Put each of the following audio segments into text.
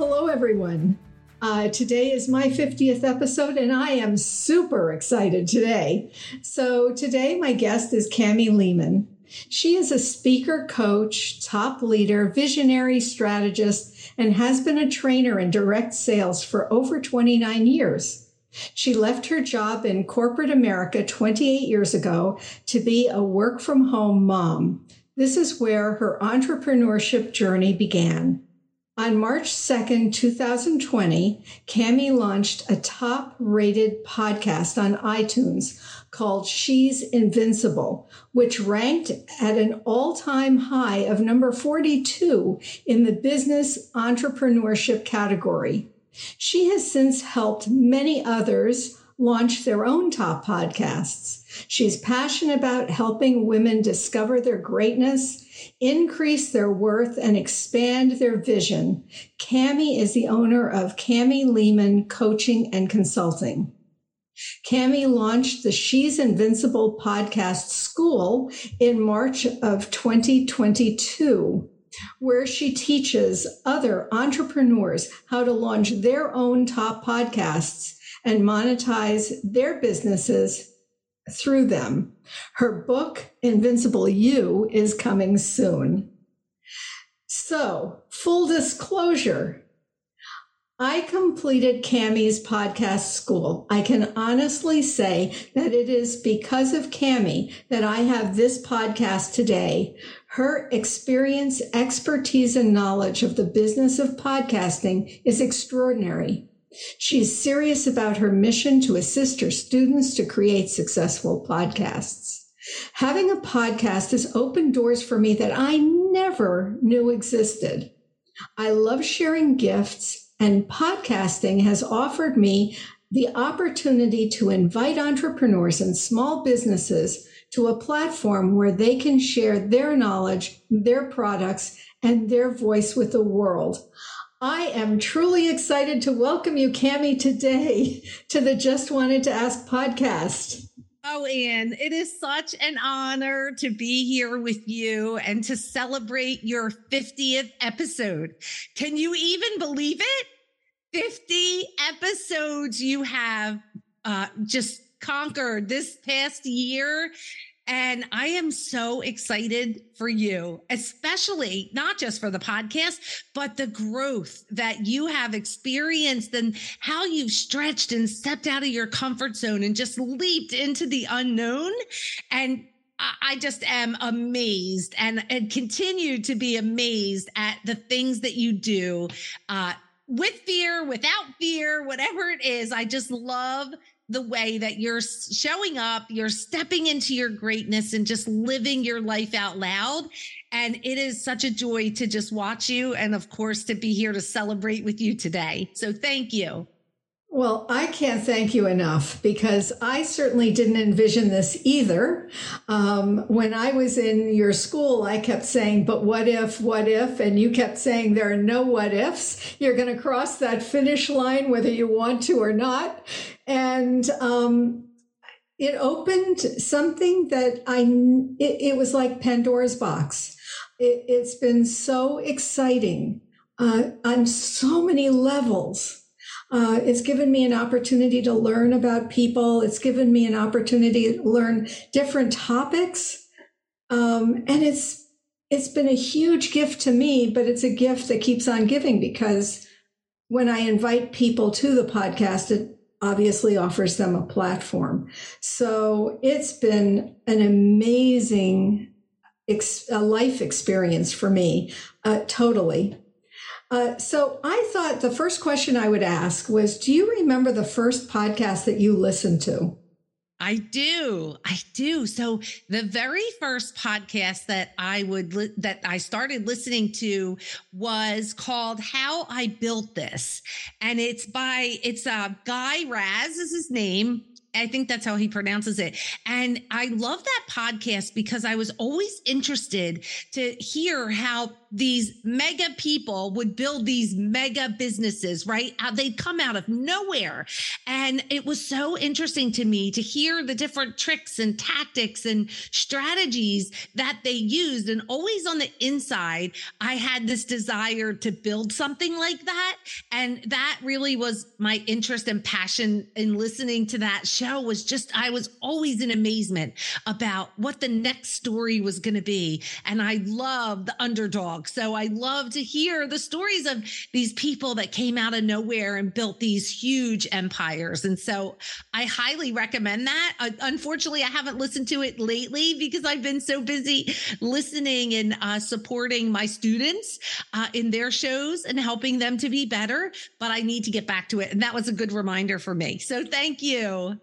Hello, everyone. Uh, today is my 50th episode, and I am super excited today. So, today, my guest is Kamie Lehmann. She is a speaker, coach, top leader, visionary strategist, and has been a trainer in direct sales for over 29 years. She left her job in corporate America 28 years ago to be a work from home mom. This is where her entrepreneurship journey began. On March 2nd, 2020, Kamie launched a top rated podcast on iTunes called She's Invincible, which ranked at an all time high of number 42 in the business entrepreneurship category. She has since helped many others launch their own top podcasts. She's passionate about helping women discover their greatness increase their worth, and expand their vision. Kamie is the owner of Kamie Lehmann Coaching and Consulting. Kamie launched the She's Invincible podcast school in March of 2022, where she teaches other entrepreneurs how to launch their own top podcasts and monetize their businesses through them. Her book, Invincible You, is coming soon. So, full disclosure, I completed Kamie's podcast school. I can honestly say that it is because of Kamie that I have this podcast today. Her experience, expertise, and knowledge of the business of podcasting is extraordinary. She's serious about her mission to assist her students to create successful podcasts. Having a podcast has opened doors for me that I never knew existed. I love sharing gifts, and podcasting has offered me the opportunity to invite entrepreneurs and small businesses to a platform where they can share their knowledge, their products, and their voice with the world. I am truly excited to welcome you, Kamie, today to the Just Wanted to Ask podcast. Oh, Anne, it is such an honor to be here with you and to celebrate your 50th episode. Can you even believe it? 50 episodes you have uh, just conquered this past year. And I am so excited for you, especially not just for the podcast, but the growth that you have experienced and how you've stretched and stepped out of your comfort zone and just leaped into the unknown. And I just am amazed and, and continue to be amazed at the things that you do uh, with fear, without fear, whatever it is. I just love the way that you're showing up, you're stepping into your greatness and just living your life out loud. And it is such a joy to just watch you and, of course, to be here to celebrate with you today. So thank you. Well, I can't thank you enough because I certainly didn't envision this either. Um, when I was in your school, I kept saying, but what if, what if? And you kept saying, there are no what ifs. You're going to cross that finish line whether you want to or not. And um, it opened something that I, it, it was like Pandora's box. It, has been so exciting uh, on so many levels uh, it's given me an opportunity to learn about people. It's given me an opportunity to learn different topics. Um, and it's it's been a huge gift to me, but it's a gift that keeps on giving because when I invite people to the podcast, it obviously offers them a platform. So it's been an amazing ex- life experience for me, uh, totally. Uh, so I thought the first question I would ask was Do you remember the first podcast that you listened to? I do. I do. So the very first podcast that I would li- that I started listening to was called How I Built This. And it's by it's uh Guy Raz is his name. I think that's how he pronounces it. And I love that podcast because I was always interested to hear how these mega people would build these mega businesses, right? Uh, they'd come out of nowhere. And it was so interesting to me to hear the different tricks and tactics and strategies that they used. And always on the inside, I had this desire to build something like that. And that really was my interest and passion in listening to that show was just, I was always in amazement about what the next story was going to be. And I love the underdog so I love to hear the stories of these people that came out of nowhere and built these huge empires. And so I highly recommend that. Uh, unfortunately, I haven't listened to it lately because I've been so busy listening and uh, supporting my students uh, in their shows and helping them to be better. But I need to get back to it. And that was a good reminder for me. So thank you.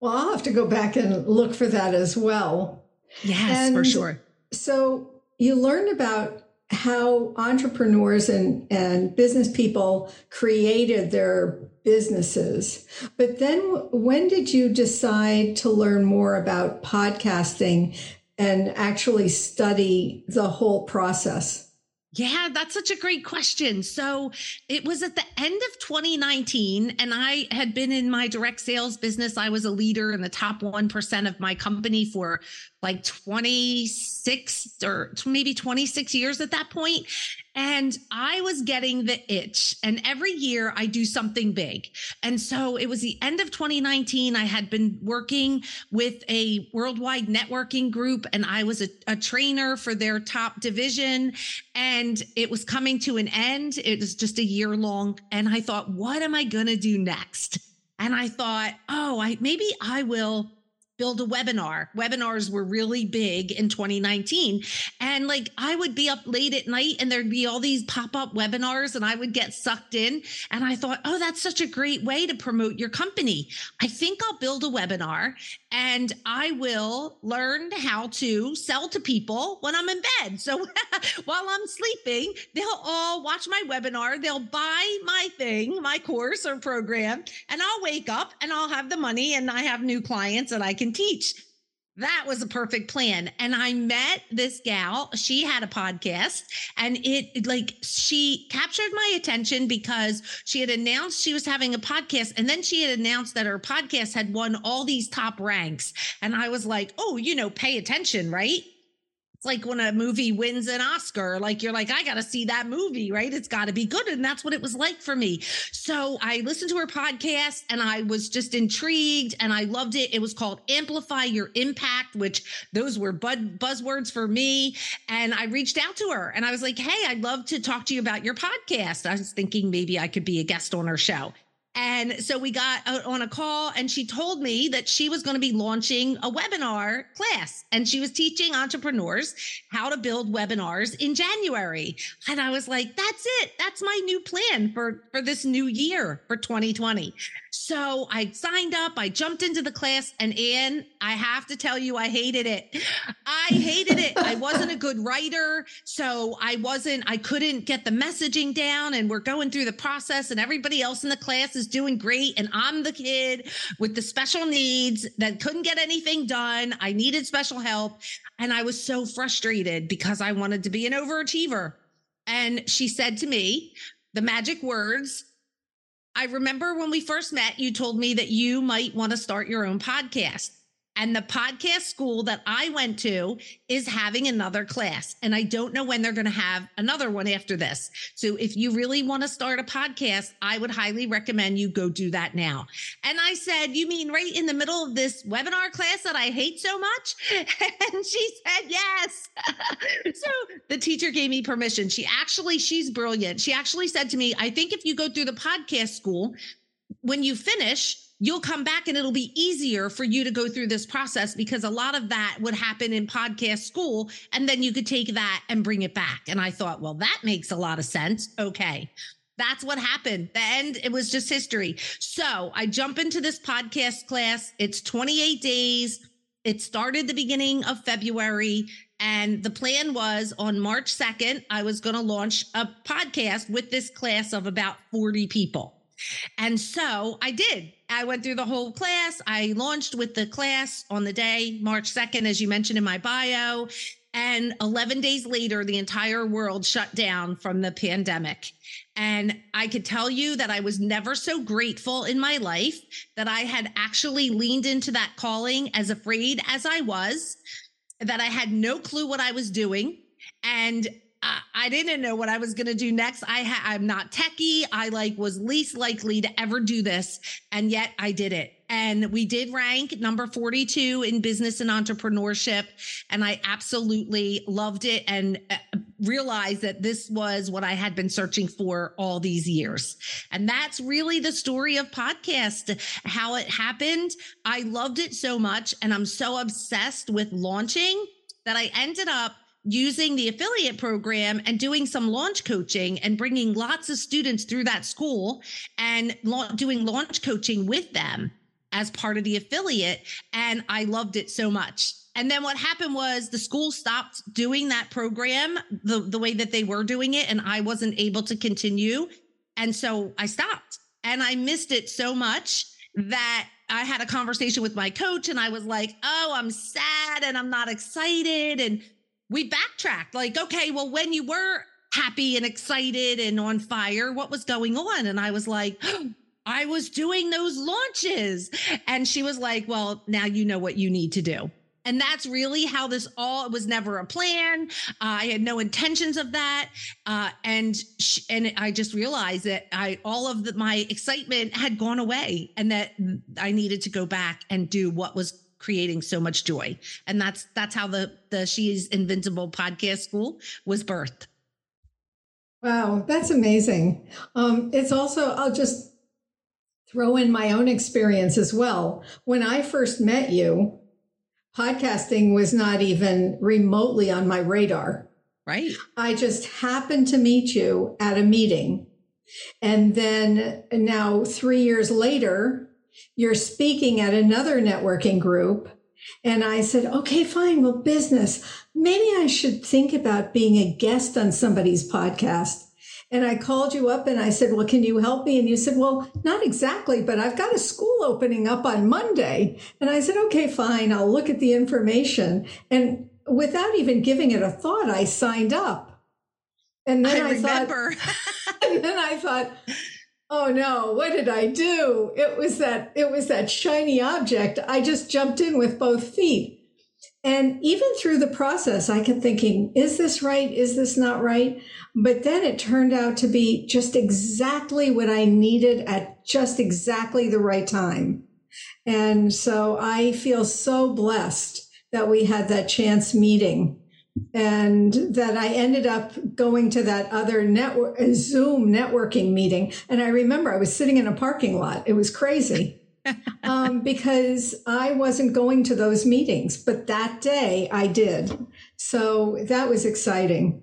Well, I'll have to go back and look for that as well. Yes, and for sure. So you learned about how entrepreneurs and, and business people created their businesses. But then when did you decide to learn more about podcasting and actually study the whole process? Yeah, that's such a great question. So it was at the end of 2019, and I had been in my direct sales business. I was a leader in the top 1% of my company for like 26 or maybe 26 years at that point. And I was getting the itch. And every year I do something big. And so it was the end of 2019. I had been working with a worldwide networking group, and I was a, a trainer for their top division. And it was coming to an end. It was just a year long. And I thought, what am I going to do next? And I thought, oh, I maybe I will build a webinar. Webinars were really big in 2019. And like I would be up late at night and there'd be all these pop up webinars and I would get sucked in. And I thought, oh, that's such a great way to promote your company. I think I'll build a webinar and I will learn how to sell to people when I'm in bed. So while I'm sleeping, they'll all watch my webinar, they'll buy my thing, my course or program, and I'll wake up and I'll have the money and I have new clients and I can teach. That was a perfect plan. And I met this gal. She had a podcast and it like she captured my attention because she had announced she was having a podcast. And then she had announced that her podcast had won all these top ranks. And I was like, oh, you know, pay attention, right? It's like when a movie wins an Oscar, like you're like, I got to see that movie, right? It's got to be good. And that's what it was like for me. So I listened to her podcast and I was just intrigued and I loved it. It was called Amplify Your Impact, which those were bud- buzzwords for me. And I reached out to her and I was like, Hey, I'd love to talk to you about your podcast. I was thinking maybe I could be a guest on her show. And so we got on a call and she told me that she was going to be launching a webinar class and she was teaching entrepreneurs how to build webinars in January. And I was like, that's it. That's my new plan for, for this new year for 2020. So I signed up, I jumped into the class, and Anne, I have to tell you, I hated it. I hated it. I wasn't a good writer. So I wasn't, I couldn't get the messaging down. And we're going through the process, and everybody else in the class is doing great. And I'm the kid with the special needs that couldn't get anything done. I needed special help. And I was so frustrated because I wanted to be an overachiever. And she said to me, the magic words I remember when we first met, you told me that you might want to start your own podcast. And the podcast school that I went to is having another class. And I don't know when they're going to have another one after this. So if you really want to start a podcast, I would highly recommend you go do that now. And I said, You mean right in the middle of this webinar class that I hate so much? And she said, Yes. so the teacher gave me permission. She actually, she's brilliant. She actually said to me, I think if you go through the podcast school, when you finish, you'll come back and it'll be easier for you to go through this process because a lot of that would happen in podcast school. And then you could take that and bring it back. And I thought, well, that makes a lot of sense. Okay. That's what happened. The end, it was just history. So I jump into this podcast class. It's 28 days. It started the beginning of February. And the plan was on March 2nd, I was going to launch a podcast with this class of about 40 people. And so I did. I went through the whole class. I launched with the class on the day, March 2nd, as you mentioned in my bio. And 11 days later, the entire world shut down from the pandemic. And I could tell you that I was never so grateful in my life that I had actually leaned into that calling as afraid as I was, that I had no clue what I was doing. And I didn't know what I was going to do next. I ha- I'm not techie. I like was least likely to ever do this, and yet I did it. And we did rank number 42 in business and entrepreneurship, and I absolutely loved it and uh, realized that this was what I had been searching for all these years. And that's really the story of podcast, how it happened. I loved it so much, and I'm so obsessed with launching that I ended up using the affiliate program and doing some launch coaching and bringing lots of students through that school and la- doing launch coaching with them as part of the affiliate. And I loved it so much. And then what happened was the school stopped doing that program the, the way that they were doing it, and I wasn't able to continue. And so I stopped and I missed it so much that I had a conversation with my coach and I was like, oh, I'm sad and I'm not excited. And we backtracked like, okay, well, when you were happy and excited and on fire, what was going on? And I was like, I was doing those launches. And she was like, well, now you know what you need to do. And that's really how this all it was never a plan. Uh, I had no intentions of that. Uh, and sh- and I just realized that I all of the, my excitement had gone away and that I needed to go back and do what was creating so much joy. And that's that's how the the She's Invincible podcast school was birthed. Wow, that's amazing. Um, it's also I'll just throw in my own experience as well. When I first met you, podcasting was not even remotely on my radar. Right. I just happened to meet you at a meeting. And then now, three years later, you're speaking at another networking group. And I said, okay, fine. Well, business. Maybe I should think about being a guest on somebody's podcast. And I called you up and I said, well, can you help me? And you said, well, not exactly, but I've got a school opening up on Monday. And I said, okay, fine. I'll look at the information. And without even giving it a thought, I signed up. And then I, I remember. thought, and then I thought, oh no what did i do? It was that it was that shiny object. I just jumped in with both feet. And even through the process i kept thinking is this right? Is this not right? But then it turned out to be just exactly what i needed at just exactly the right time. And so i feel so blessed that we had that chance meeting and that I ended up going to that other network Zoom networking meeting. And I remember I was sitting in a parking lot. It was crazy um, because I wasn't going to those meetings, but that day I did. So that was exciting.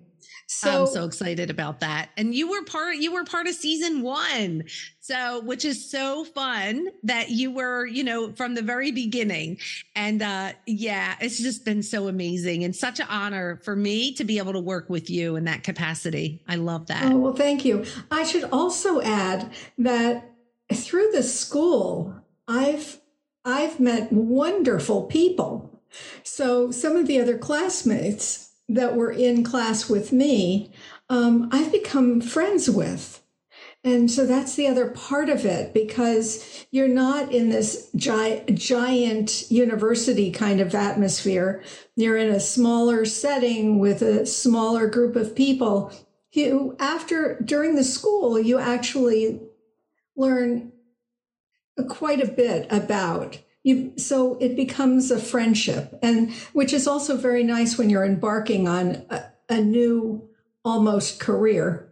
So, I'm so excited about that. And you were part you were part of season 1. So, which is so fun that you were, you know, from the very beginning. And uh yeah, it's just been so amazing and such an honor for me to be able to work with you in that capacity. I love that. Oh, well, thank you. I should also add that through the school, I've I've met wonderful people. So some of the other classmates that were in class with me, um, I've become friends with. And so that's the other part of it because you're not in this gi- giant university kind of atmosphere. You're in a smaller setting with a smaller group of people. You, after, during the school, you actually learn quite a bit about you so it becomes a friendship and which is also very nice when you're embarking on a, a new almost career.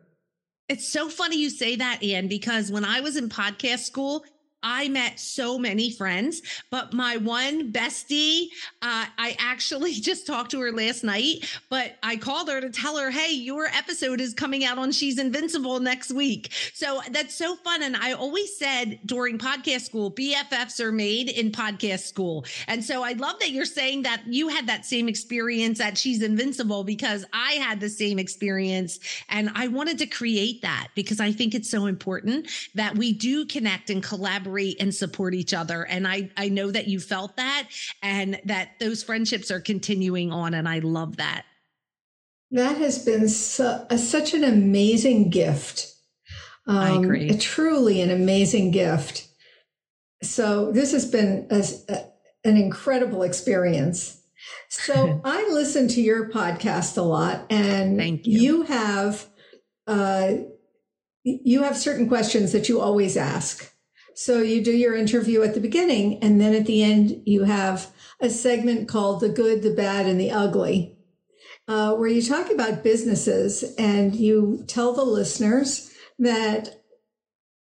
It's so funny you say that, Anne, because when I was in podcast school, I met so many friends, but my one bestie, uh, I actually just talked to her last night, but I called her to tell her, hey, your episode is coming out on She's Invincible next week. So that's so fun. And I always said during podcast school, BFFs are made in podcast school. And so I love that you're saying that you had that same experience at She's Invincible because I had the same experience. And I wanted to create that because I think it's so important that we do connect and collaborate collaborate and support each other. And I, I know that you felt that and that those friendships are continuing on. And I love that. That has been su- a, such an amazing gift. Um, I agree. A, truly an amazing gift. So this has been a, a, an incredible experience. So I listen to your podcast a lot, and Thank you. you have uh, you have certain questions that you always ask. So you do your interview at the beginning, and then at the end, you have a segment called The Good, the Bad, and the Ugly, uh, where you talk about businesses and you tell the listeners that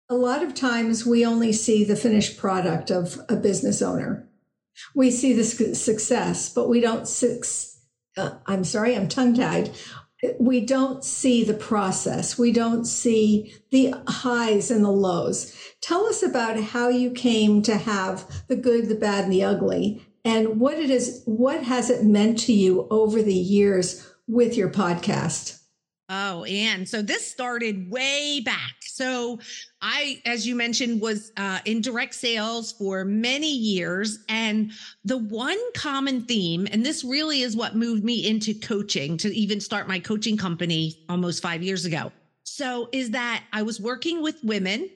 a lot of times we only see the finished product of a business owner. We see the success, but we don't. Uh, I'm sorry, I'm tongue tied we don't see the process. We don't see the highs and the lows. Tell us about how you came to have the good, the bad, and the ugly, and what it is. What has it meant to you over the years with your podcast? Oh, and so this started way back. So I, as you mentioned, was uh, in direct sales for many years. And the one common theme, and this really is what moved me into coaching to even start my coaching company almost five years ago. So is that I was working with women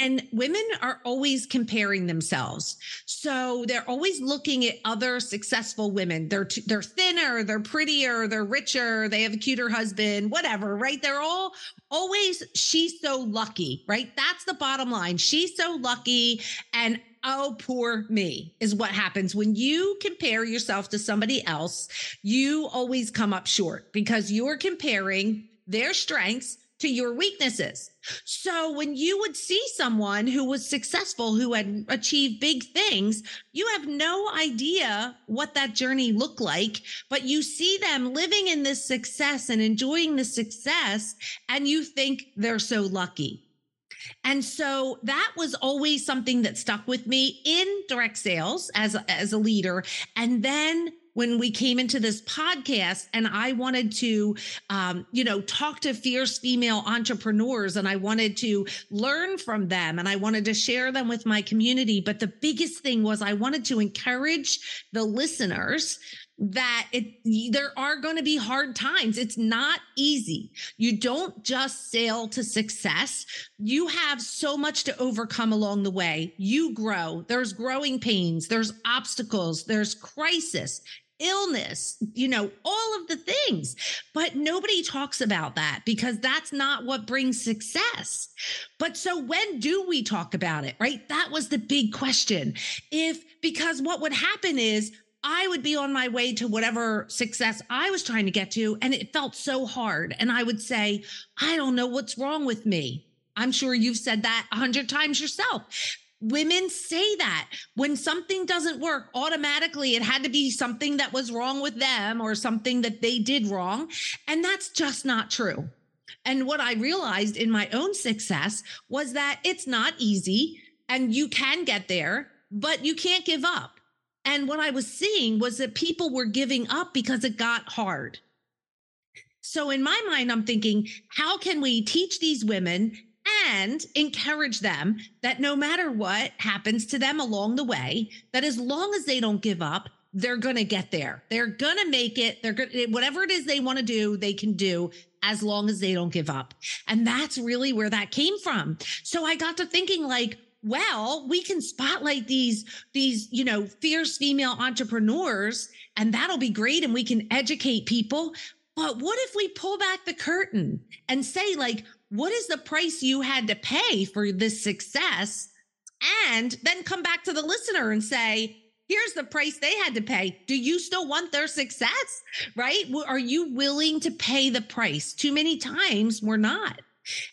and women are always comparing themselves. So they're always looking at other successful women. They're t- they're thinner, they're prettier, they're richer, they have a cuter husband, whatever, right? They're all always she's so lucky, right? That's the bottom line. She's so lucky and oh poor me is what happens when you compare yourself to somebody else. You always come up short because you're comparing their strengths to your weaknesses. So when you would see someone who was successful, who had achieved big things, you have no idea what that journey looked like, but you see them living in this success and enjoying the success, and you think they're so lucky. And so that was always something that stuck with me in direct sales as as a leader. And then when we came into this podcast and I wanted to, um, you know, talk to fierce female entrepreneurs and I wanted to learn from them and I wanted to share them with my community. But the biggest thing was I wanted to encourage the listeners that it there are going to be hard times. It's not easy. You don't just sail to success. You have so much to overcome along the way. You grow. There's growing pains. There's obstacles. There's crisis illness, you know, all of the things. But nobody talks about that because that's not what brings success. But so when do we talk about it, right? That was the big question. If, because what would happen is, I would be on my way to whatever success I was trying to get to, and it felt so hard. And I would say, I don't know what's wrong with me. I'm sure you've said that a hundred times yourself women say that. When something doesn't work automatically it had to be something that was wrong with them or something that they did wrong. And that's just not true. And what i realized in my own success was that it's not easy and you can get there but you can't give up. And what i was seeing was that people were giving up because it got hard. So in my mind, I'm thinking, how can we teach these women and encourage them that no matter what happens to them along the way, that as long as they don't give up, they're going to get there. They're going to make it. They're going to, whatever it is they want to do, they can do as long as they don't give up. And that's really where that came from. So I got to thinking like, well, we can spotlight these, these, you know, fierce female entrepreneurs and that'll be great. And we can educate people. But what if we pull back the curtain and say like, what is the price you had to pay for this success? And then come back to the listener and say, here's the price they had to pay. Do you still want their success? Right? Are you willing to pay the price? Too many times we're not.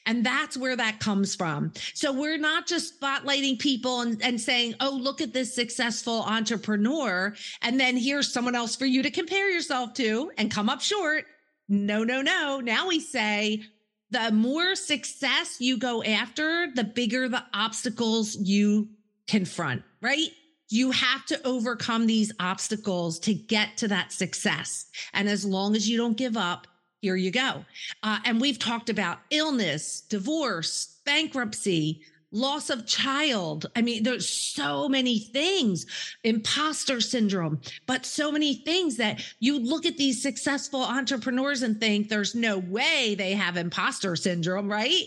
And that's where that comes from. So we're not just spotlighting people and, and saying, oh, look at this successful entrepreneur. And then here's someone else for you to compare yourself to and come up short. No, no, no. Now we say, the more success you go after, the bigger the obstacles you confront, right? You have to overcome these obstacles to get to that success. And as long as you don't give up, here you go. Uh, and we've talked about illness, divorce, bankruptcy, loss of child. I mean, there's so many things, imposter syndrome, but so many things that you look at these successful entrepreneurs and think there's no way they have imposter syndrome, right?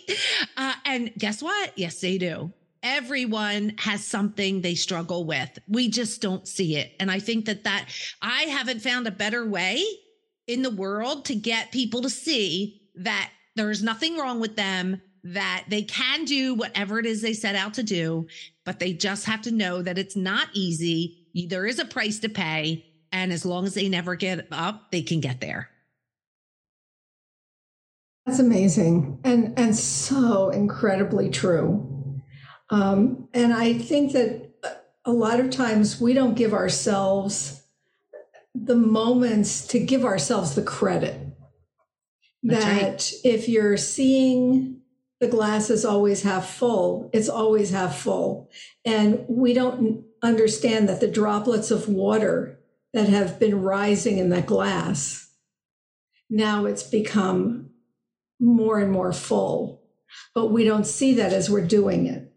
Uh, and guess what? Yes, they do. Everyone has something they struggle with. We just don't see it. And I think that that I haven't found a better way in the world to get people to see that there's nothing wrong with them that they can do whatever it is they set out to do, but they just have to know that it's not easy. There is a price to pay. And as long as they never get up, they can get there. That's amazing and, and so incredibly true. Um, and I think that a lot of times we don't give ourselves the moments to give ourselves the credit That's that right. if you're seeing the glass is always half full. It's always half full. And we don't understand that the droplets of water that have been rising in that glass, now it's become more and more full. But we don't see that as we're doing it.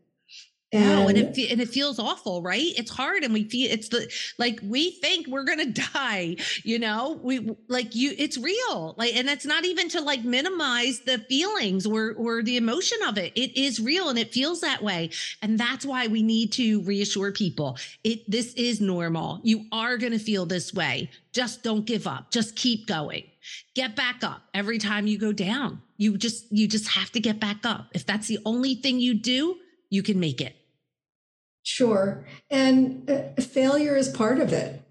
And, and it and it feels awful, right? It's hard, and we feel it's the like we think we're gonna die. You know, we like you. It's real, like, and it's not even to like minimize the feelings or or the emotion of it. It is real, and it feels that way, and that's why we need to reassure people. It this is normal. You are gonna feel this way. Just don't give up. Just keep going. Get back up every time you go down. You just you just have to get back up. If that's the only thing you do you can make it. Sure. And uh, failure is part of it.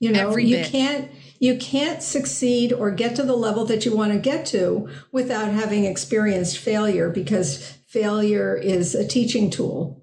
You know, Every you bit. can't you can't succeed or get to the level that you want to get to without having experienced failure because failure is a teaching tool.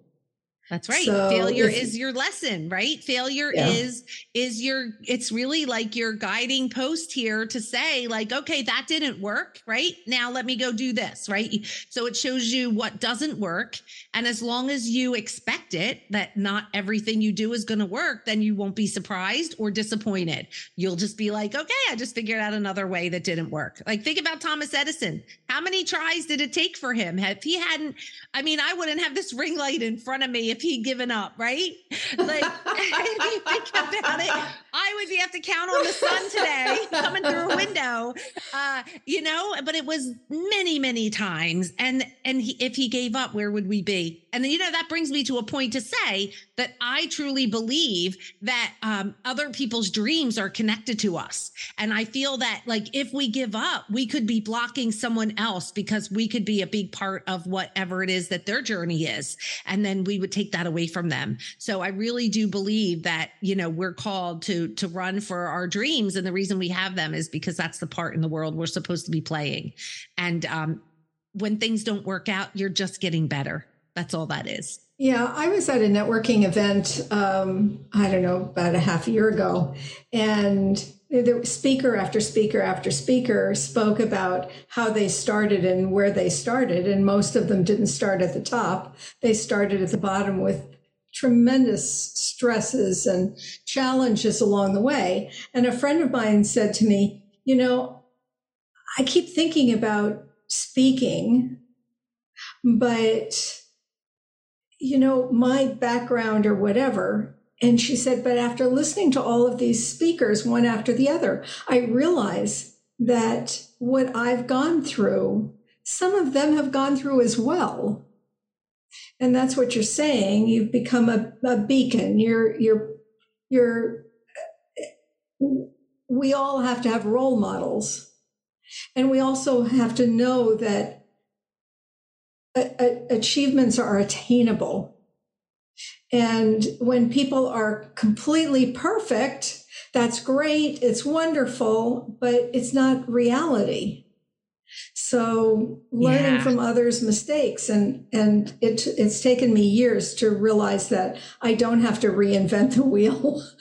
That's right. So Failure if, is your lesson, right? Failure yeah. is is your it's really like your guiding post here to say like okay, that didn't work, right? Now let me go do this, right? So it shows you what doesn't work and as long as you expect it that not everything you do is going to work, then you won't be surprised or disappointed. You'll just be like, "Okay, I just figured out another way that didn't work." Like think about Thomas Edison. How many tries did it take for him? If he hadn't I mean, I wouldn't have this ring light in front of me if he'd given up, right? Like, if you think about it, I would be have to count on the sun today coming through a window, uh, you know. But it was many, many times, and and he, if he gave up, where would we be? And then, you know that brings me to a point to say that I truly believe that um, other people's dreams are connected to us, and I feel that like if we give up, we could be blocking someone else because we could be a big part of whatever it is that their journey is, and then we would take that away from them. So I really do believe that you know we're called to to run for our dreams. And the reason we have them is because that's the part in the world we're supposed to be playing. And um, when things don't work out you're just getting better. That's all that is. Yeah i was at a networking event um, i don't know about a half a year ago. And the speaker after speaker after speaker spoke about how they started and where they started and most of them didn't start at the top they started at the bottom with tremendous stresses and challenges along the way. And a friend of mine said to me, You know, I keep thinking about speaking, but, you know, my background or whatever and she said, but after listening to all of these speakers, one after the other, I realize that what I've gone through, some of them have gone through as well. And that's what you're saying. You've become a, a beacon. You're, you're, you're, we all have to have role models. And we also have to know that a, a, achievements are attainable and when people are completely perfect, that's great, it's wonderful, but it's not reality. So learning yeah. from others' mistakes and and it it's taken me years to realize that I don't have to reinvent the wheel.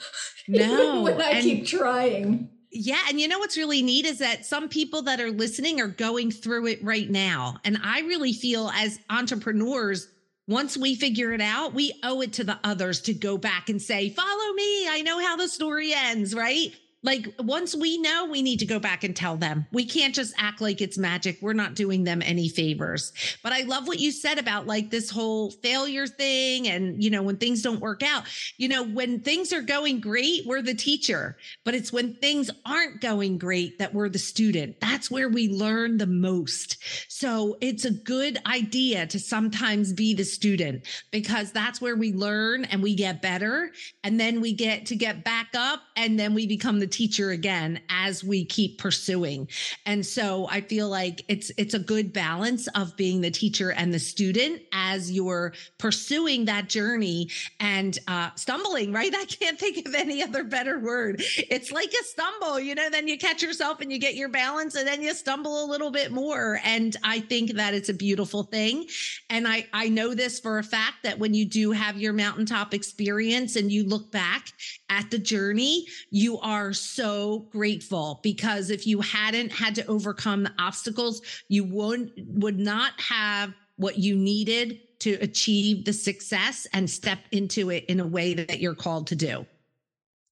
No, when I and- keep trying. Yeah. And you know what's really neat is that some people that are listening are going through it right now. And I really feel as entrepreneurs, once we figure it out, we owe it to the others to go back and say, follow me. I know how the story ends, right? Like once we know we need to go back and tell them. We can't just act like it's magic. We're not doing them any favors. But i love what you said about like this whole failure thing and you know when things don't work out. You know when things are going great we're the teacher. But it's when things aren't going great that we're the student. That's where we learn the most. So it's a good idea to sometimes be the student because that's where we learn and we get better. And then we get to get back up and then we become the teacher again as we keep pursuing. And so I feel like it's it's a good balance of being the teacher and the student as you're pursuing that journey and uh, stumbling. Right? I can't think of any other better word. It's like a stumble, you know. Then you catch yourself and you get your balance, and then you stumble a little bit more. And I think that it's a beautiful thing. And I I know this for a fact that when you do have your mountaintop experience and you look back at the journey, you are so grateful because if you hadn't had to overcome the obstacles, you would would not have what you needed to achieve the success and step into it in a way that you're called to do.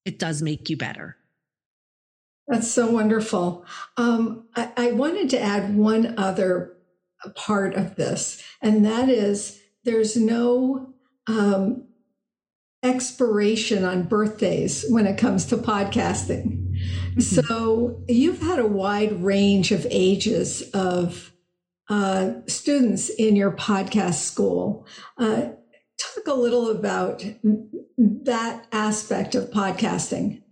It does make you better. That's so wonderful. Um, I, I wanted to add one other part of this, and that is there's no um, expiration on birthdays when it comes to podcasting. Mm-hmm. So you've had a wide range of ages of uh, students in your podcast school. Uh, talk a little about that aspect of podcasting.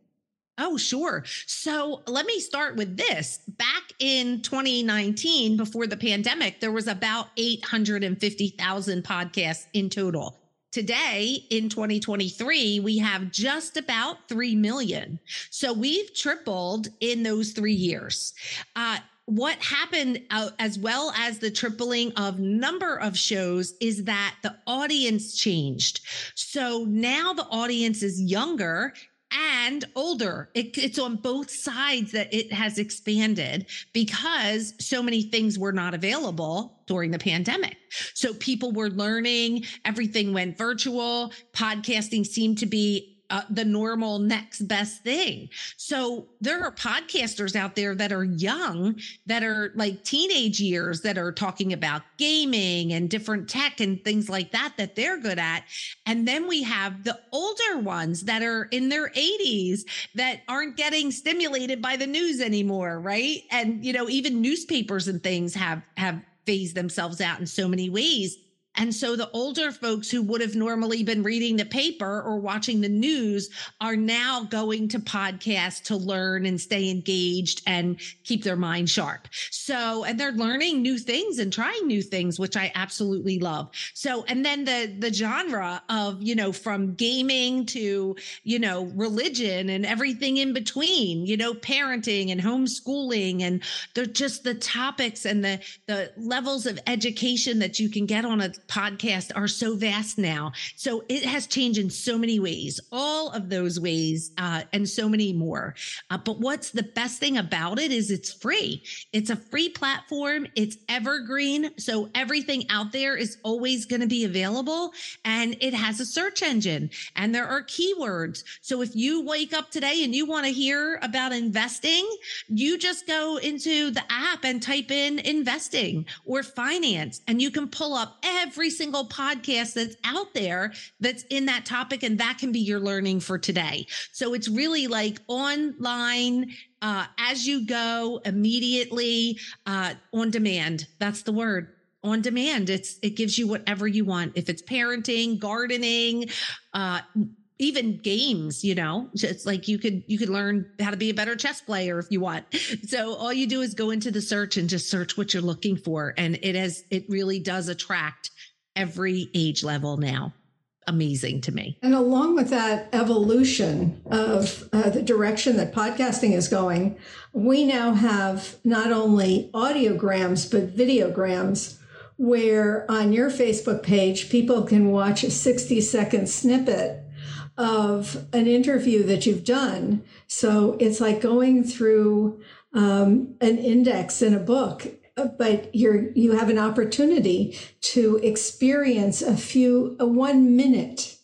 Oh, sure. So let me start with this. Back in 2019, before the pandemic, there was about 850,000 podcasts in total. Today in 2023, we have just about 3 million. So we've tripled in those three years. Uh, what happened uh, as well as the tripling of number of shows is that the audience changed. So now the audience is younger and older. It, it's on both sides that it has expanded because so many things were not available during the pandemic. So people were learning, everything went virtual. Podcasting seemed to be uh, the normal next best thing. So there are podcasters out there that are young, that are like teenage years, that are talking about gaming and different tech and things like that, that they're good at. And then we have the older ones that are in their 80s that aren't getting stimulated by the news anymore, right? And, you know, even newspapers and things have, have phased themselves out in so many ways. And so the older folks who would have normally been reading the paper or watching the news are now going to podcasts to learn and stay engaged and keep their mind sharp. So, and they're learning new things and trying new things, which I absolutely love. So, and then the, the genre of, you know, from gaming to, you know, religion and everything in between, you know, parenting and homeschooling and they're just the topics and the, the levels of education that you can get on a podcast are so vast now. So it has changed in so many ways, all of those ways, uh, and so many more. Uh, but what's the best thing about it is it's free. It's a free platform. It's evergreen. So everything out there is always going to be available and it has a search engine and there are keywords. So if you wake up today and you want to hear about investing, you just go into the app and type in investing or finance and you can pull up every every single podcast that's out there that's in that topic. And that can be your learning for today. So it's really like online, uh, as you go immediately, uh, on demand. That's the word on demand. It's, it gives you whatever you want. If it's parenting, gardening, uh, even games you know it's like you could you could learn how to be a better chess player if you want so all you do is go into the search and just search what you're looking for and it has it really does attract every age level now amazing to me and along with that evolution of uh, the direction that podcasting is going we now have not only audiograms but videograms where on your facebook page people can watch a 60 second snippet of an interview that you've done. So it's like going through um, an index in a book, but you're you have an opportunity to experience a few a one minute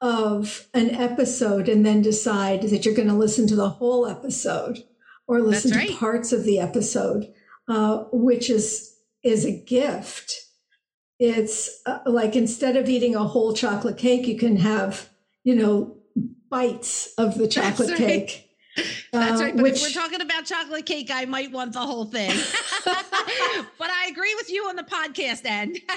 of an episode and then decide that you're going to listen to the whole episode or listen right. to parts of the episode, uh, which is is a gift. It's uh, like instead of eating a whole chocolate cake, you can have you know, bites of the chocolate right. cake. That's right. But which, if we're talking about chocolate cake, I might want the whole thing. but I agree with you on the podcast end.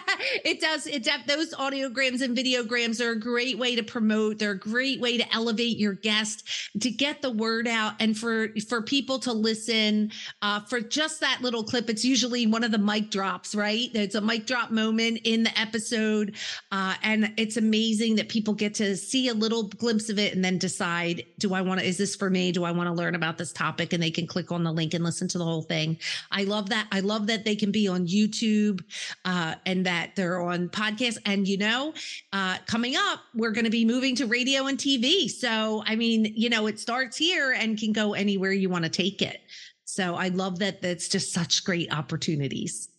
it does. It those audiograms and videograms are a great way to promote. They're a great way to elevate your guest, to get the word out, and for for people to listen. Uh, for just that little clip, it's usually one of the mic drops, right? It's a mic drop moment in the episode, uh, and it's amazing that people get to see a little glimpse of it and then decide: Do I want to? Is this for me? Do I want to learn about this topic? And they can click on the link and listen to the whole thing. I love that. I love that they can be on YouTube uh, and that they're on podcasts. And, you know, uh, coming up, we're going to be moving to radio and TV. So, I mean, you know, it starts here and can go anywhere you want to take it. So I love that that's just such great opportunities.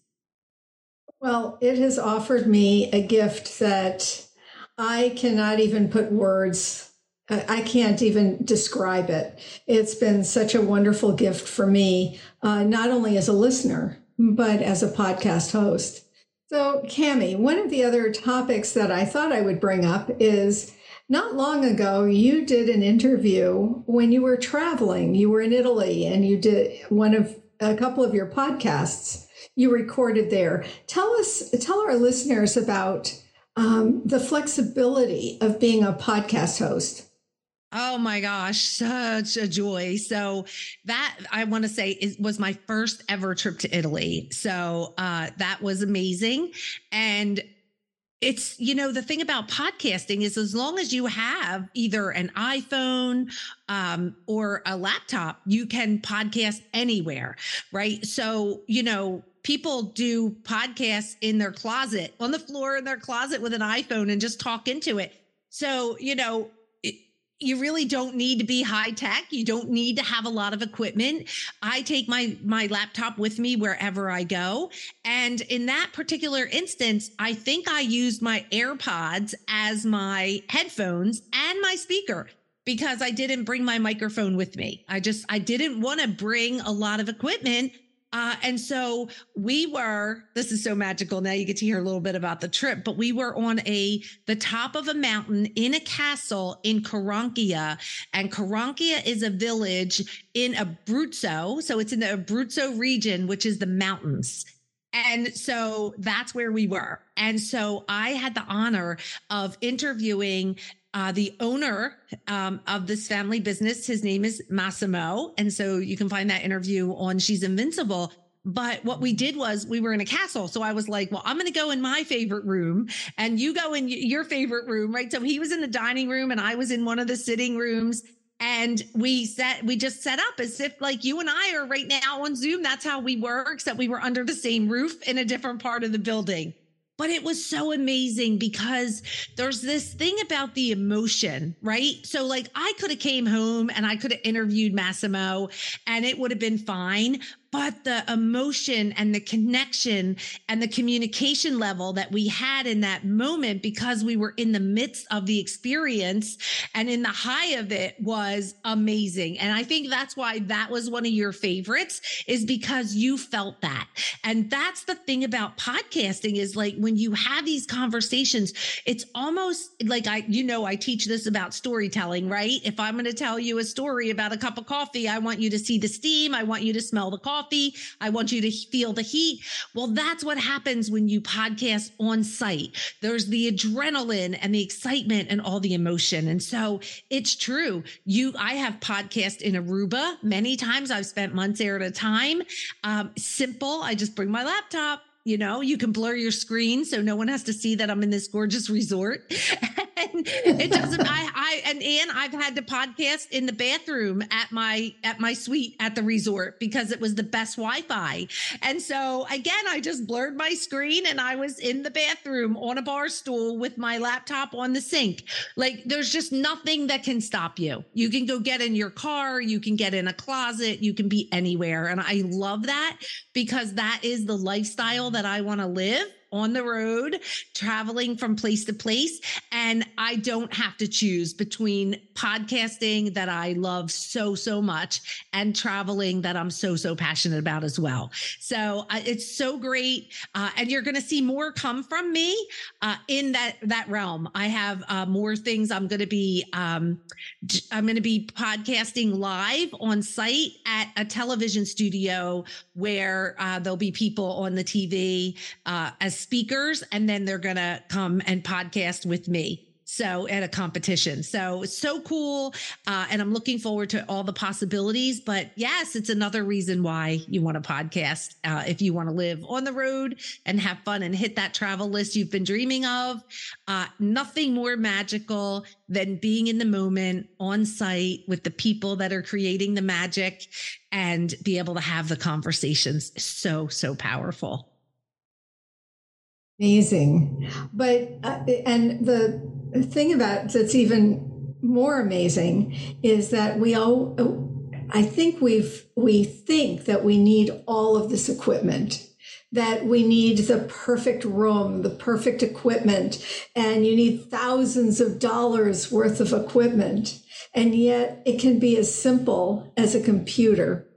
Well, it has offered me a gift that I cannot even put words I can't even describe it. It's been such a wonderful gift for me, uh, not only as a listener, but as a podcast host. So, Kamie, one of the other topics that I thought I would bring up is not long ago, you did an interview when you were traveling. You were in Italy and you did one of a couple of your podcasts you recorded there. Tell us, tell our listeners about um, the flexibility of being a podcast host. Oh my gosh, such a joy. So that I want to say is, was my first ever trip to Italy. So uh, that was amazing. And it's, you know, the thing about podcasting is as long as you have either an iPhone um, or a laptop, you can podcast anywhere, right? So, you know, people do podcasts in their closet, on the floor in their closet with an iPhone and just talk into it. So, you know, you really don't need to be high tech. You don't need to have a lot of equipment. I take my my laptop with me wherever I go. And in that particular instance, I think I used my AirPods as my headphones and my speaker because I didn't bring my microphone with me. I just I didn't want to bring a lot of equipment uh, and so we were, this is so magical. Now you get to hear a little bit about the trip, but we were on a, the top of a mountain in a castle in Carankia. And Carankia is a village in Abruzzo. So it's in the Abruzzo region, which is the mountains. And so that's where we were. And so I had the honor of interviewing uh, the owner um, of this family business. His name is Massimo. And so you can find that interview on She's Invincible. But what we did was we were in a castle. So I was like, well, I'm going to go in my favorite room and you go in your favorite room, right? So he was in the dining room and I was in one of the sitting rooms. And we set, we just set up as if like you and I are right now on Zoom. That's how we were, except we were under the same roof in a different part of the building but it was so amazing because there's this thing about the emotion right so like i could have came home and i could have interviewed massimo and it would have been fine but the emotion and the connection and the communication level that we had in that moment because we were in the midst of the experience and in the high of it was amazing. And I think that's why that was one of your favorites is because you felt that. And that's the thing about podcasting is like when you have these conversations, it's almost like I, you know, I teach this about storytelling, right? If I'm going to tell you a story about a cup of coffee, I want you to see the steam. I want you to smell the coffee coffee. I want you to feel the heat. Well, that's what happens when you podcast on site. There's the adrenaline and the excitement and all the emotion. And so it's true. You, I have podcast in Aruba many times. I've spent months there at a time. Um, simple. I just bring my laptop you know you can blur your screen so no one has to see that i'm in this gorgeous resort it doesn't i i and and i've had to podcast in the bathroom at my at my suite at the resort because it was the best wi-fi. And so again i just blurred my screen and i was in the bathroom on a bar stool with my laptop on the sink. Like there's just nothing that can stop you. You can go get in your car you can get in a closet you can be anywhere. And i love that because that is the lifestyle that I want to live on the road, traveling from place to place. And I don't have to choose between podcasting that I love so, so much and traveling that I'm so, so passionate about as well. So uh, it's so great. Uh, and you're going to see more come from me uh, in that, that realm. I have uh, more things I'm going to be, um, I'm going to be podcasting live on site at a television studio where uh, there'll be people on the TV uh, as speakers, and then they're going to come and podcast with me. So at a competition. So so cool. Uh, and I'm looking forward to all the possibilities. But yes, it's another reason why you want a podcast. Uh, if you want to live on the road and have fun and hit that travel list you've been dreaming of, uh, nothing more magical than being in the moment on site with the people that are creating the magic and be able to have the conversations. So, so powerful. Amazing. But, uh, and the thing about that's even more amazing is that we all, I think we've, we think that we need all of this equipment that we need the perfect room, the perfect equipment, and you need thousands of dollars worth of equipment. And yet it can be as simple as a computer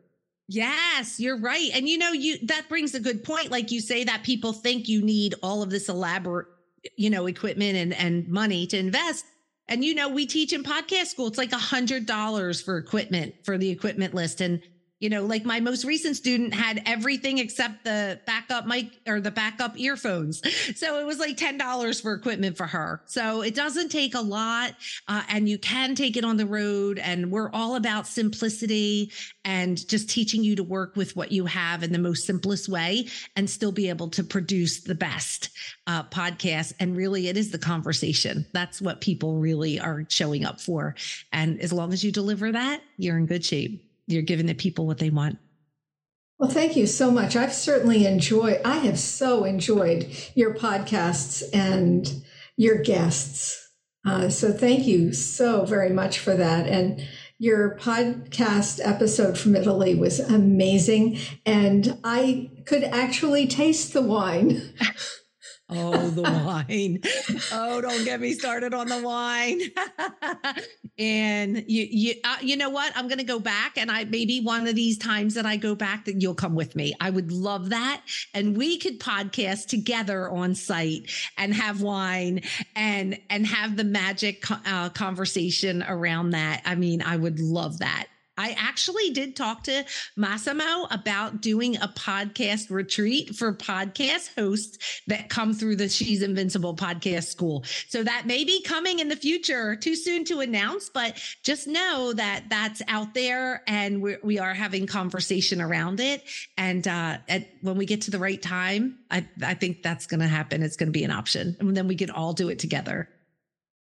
Yes, you're right. And you know, you that brings a good point. Like you say that people think you need all of this elaborate, you know, equipment and, and money to invest. And you know, we teach in podcast school, it's like a hundred dollars for equipment for the equipment list. And you know, like my most recent student had everything except the backup mic or the backup earphones. So it was like $10 for equipment for her. So it doesn't take a lot uh, and you can take it on the road. And we're all about simplicity and just teaching you to work with what you have in the most simplest way and still be able to produce the best uh, podcast. And really, it is the conversation. That's what people really are showing up for. And as long as you deliver that, you're in good shape you're giving the people what they want. Well, thank you so much. I've certainly enjoyed, I have so enjoyed your podcasts and your guests. Uh, so thank you so very much for that. And your podcast episode from Italy was amazing. And I could actually taste the wine. Oh, the wine. Oh, don't get me started on the wine. and you, you, uh, you know what? I'm going to go back and I, maybe one of these times that I go back that you'll come with me. I would love that. And we could podcast together on site and have wine and, and have the magic uh, conversation around that. I mean, I would love that. I actually did talk to Massimo about doing a podcast retreat for podcast hosts that come through the She's Invincible podcast school. So that may be coming in the future. Too soon to announce, but just know that that's out there and we're, we are having conversation around it. And uh, at, when we get to the right time, I, I think that's going to happen. It's going to be an option. And then we can all do it together.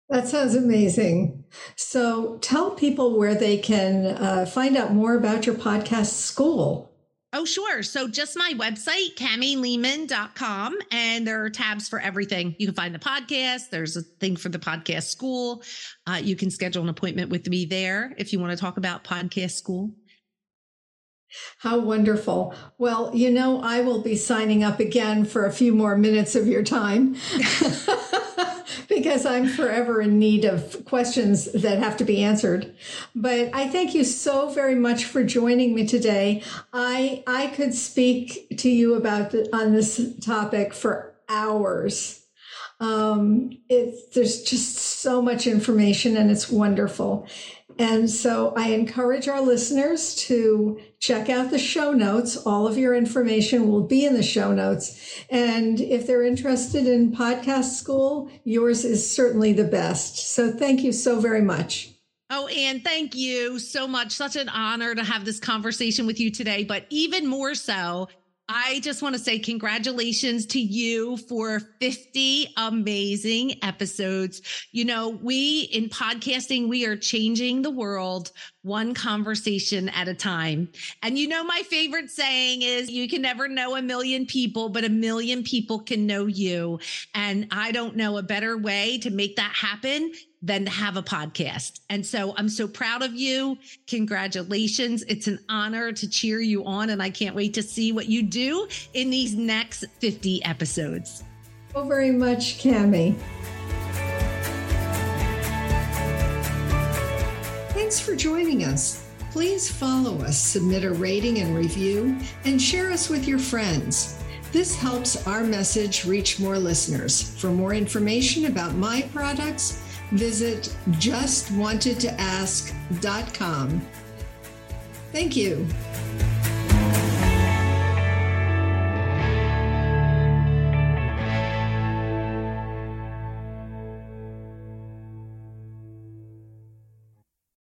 That sounds amazing. So tell people where they can uh, find out more about your podcast school. Oh, sure. So just my website, kamielehmann.com, and there are tabs for everything. You can find the podcast. There's a thing for the podcast school. Uh, you can schedule an appointment with me there if you want to talk about podcast school. How wonderful. Well, you know, I will be signing up again for a few more minutes of your time. because I'm forever in need of questions that have to be answered. But I thank you so very much for joining me today. I I could speak to you about the, on this topic for hours. Um, it, there's just so much information and it's wonderful. And so I encourage our listeners to check out the show notes. All of your information will be in the show notes. And if they're interested in podcast school, yours is certainly the best. So thank you so very much. Oh, Anne, thank you so much. Such an honor to have this conversation with you today, but even more so, I just want to say congratulations to you for 50 amazing episodes. You know, we in podcasting, we are changing the world one conversation at a time. And you know, my favorite saying is you can never know a million people, but a million people can know you. And I don't know a better way to make that happen than to have a podcast. And so I'm so proud of you. Congratulations. It's an honor to cheer you on. And I can't wait to see what you do in these next 50 episodes. So very much, Kamie. Thanks for joining us. Please follow us, submit a rating and review, and share us with your friends. This helps our message reach more listeners. For more information about my products, visit justwantedtoask.com. Thank you.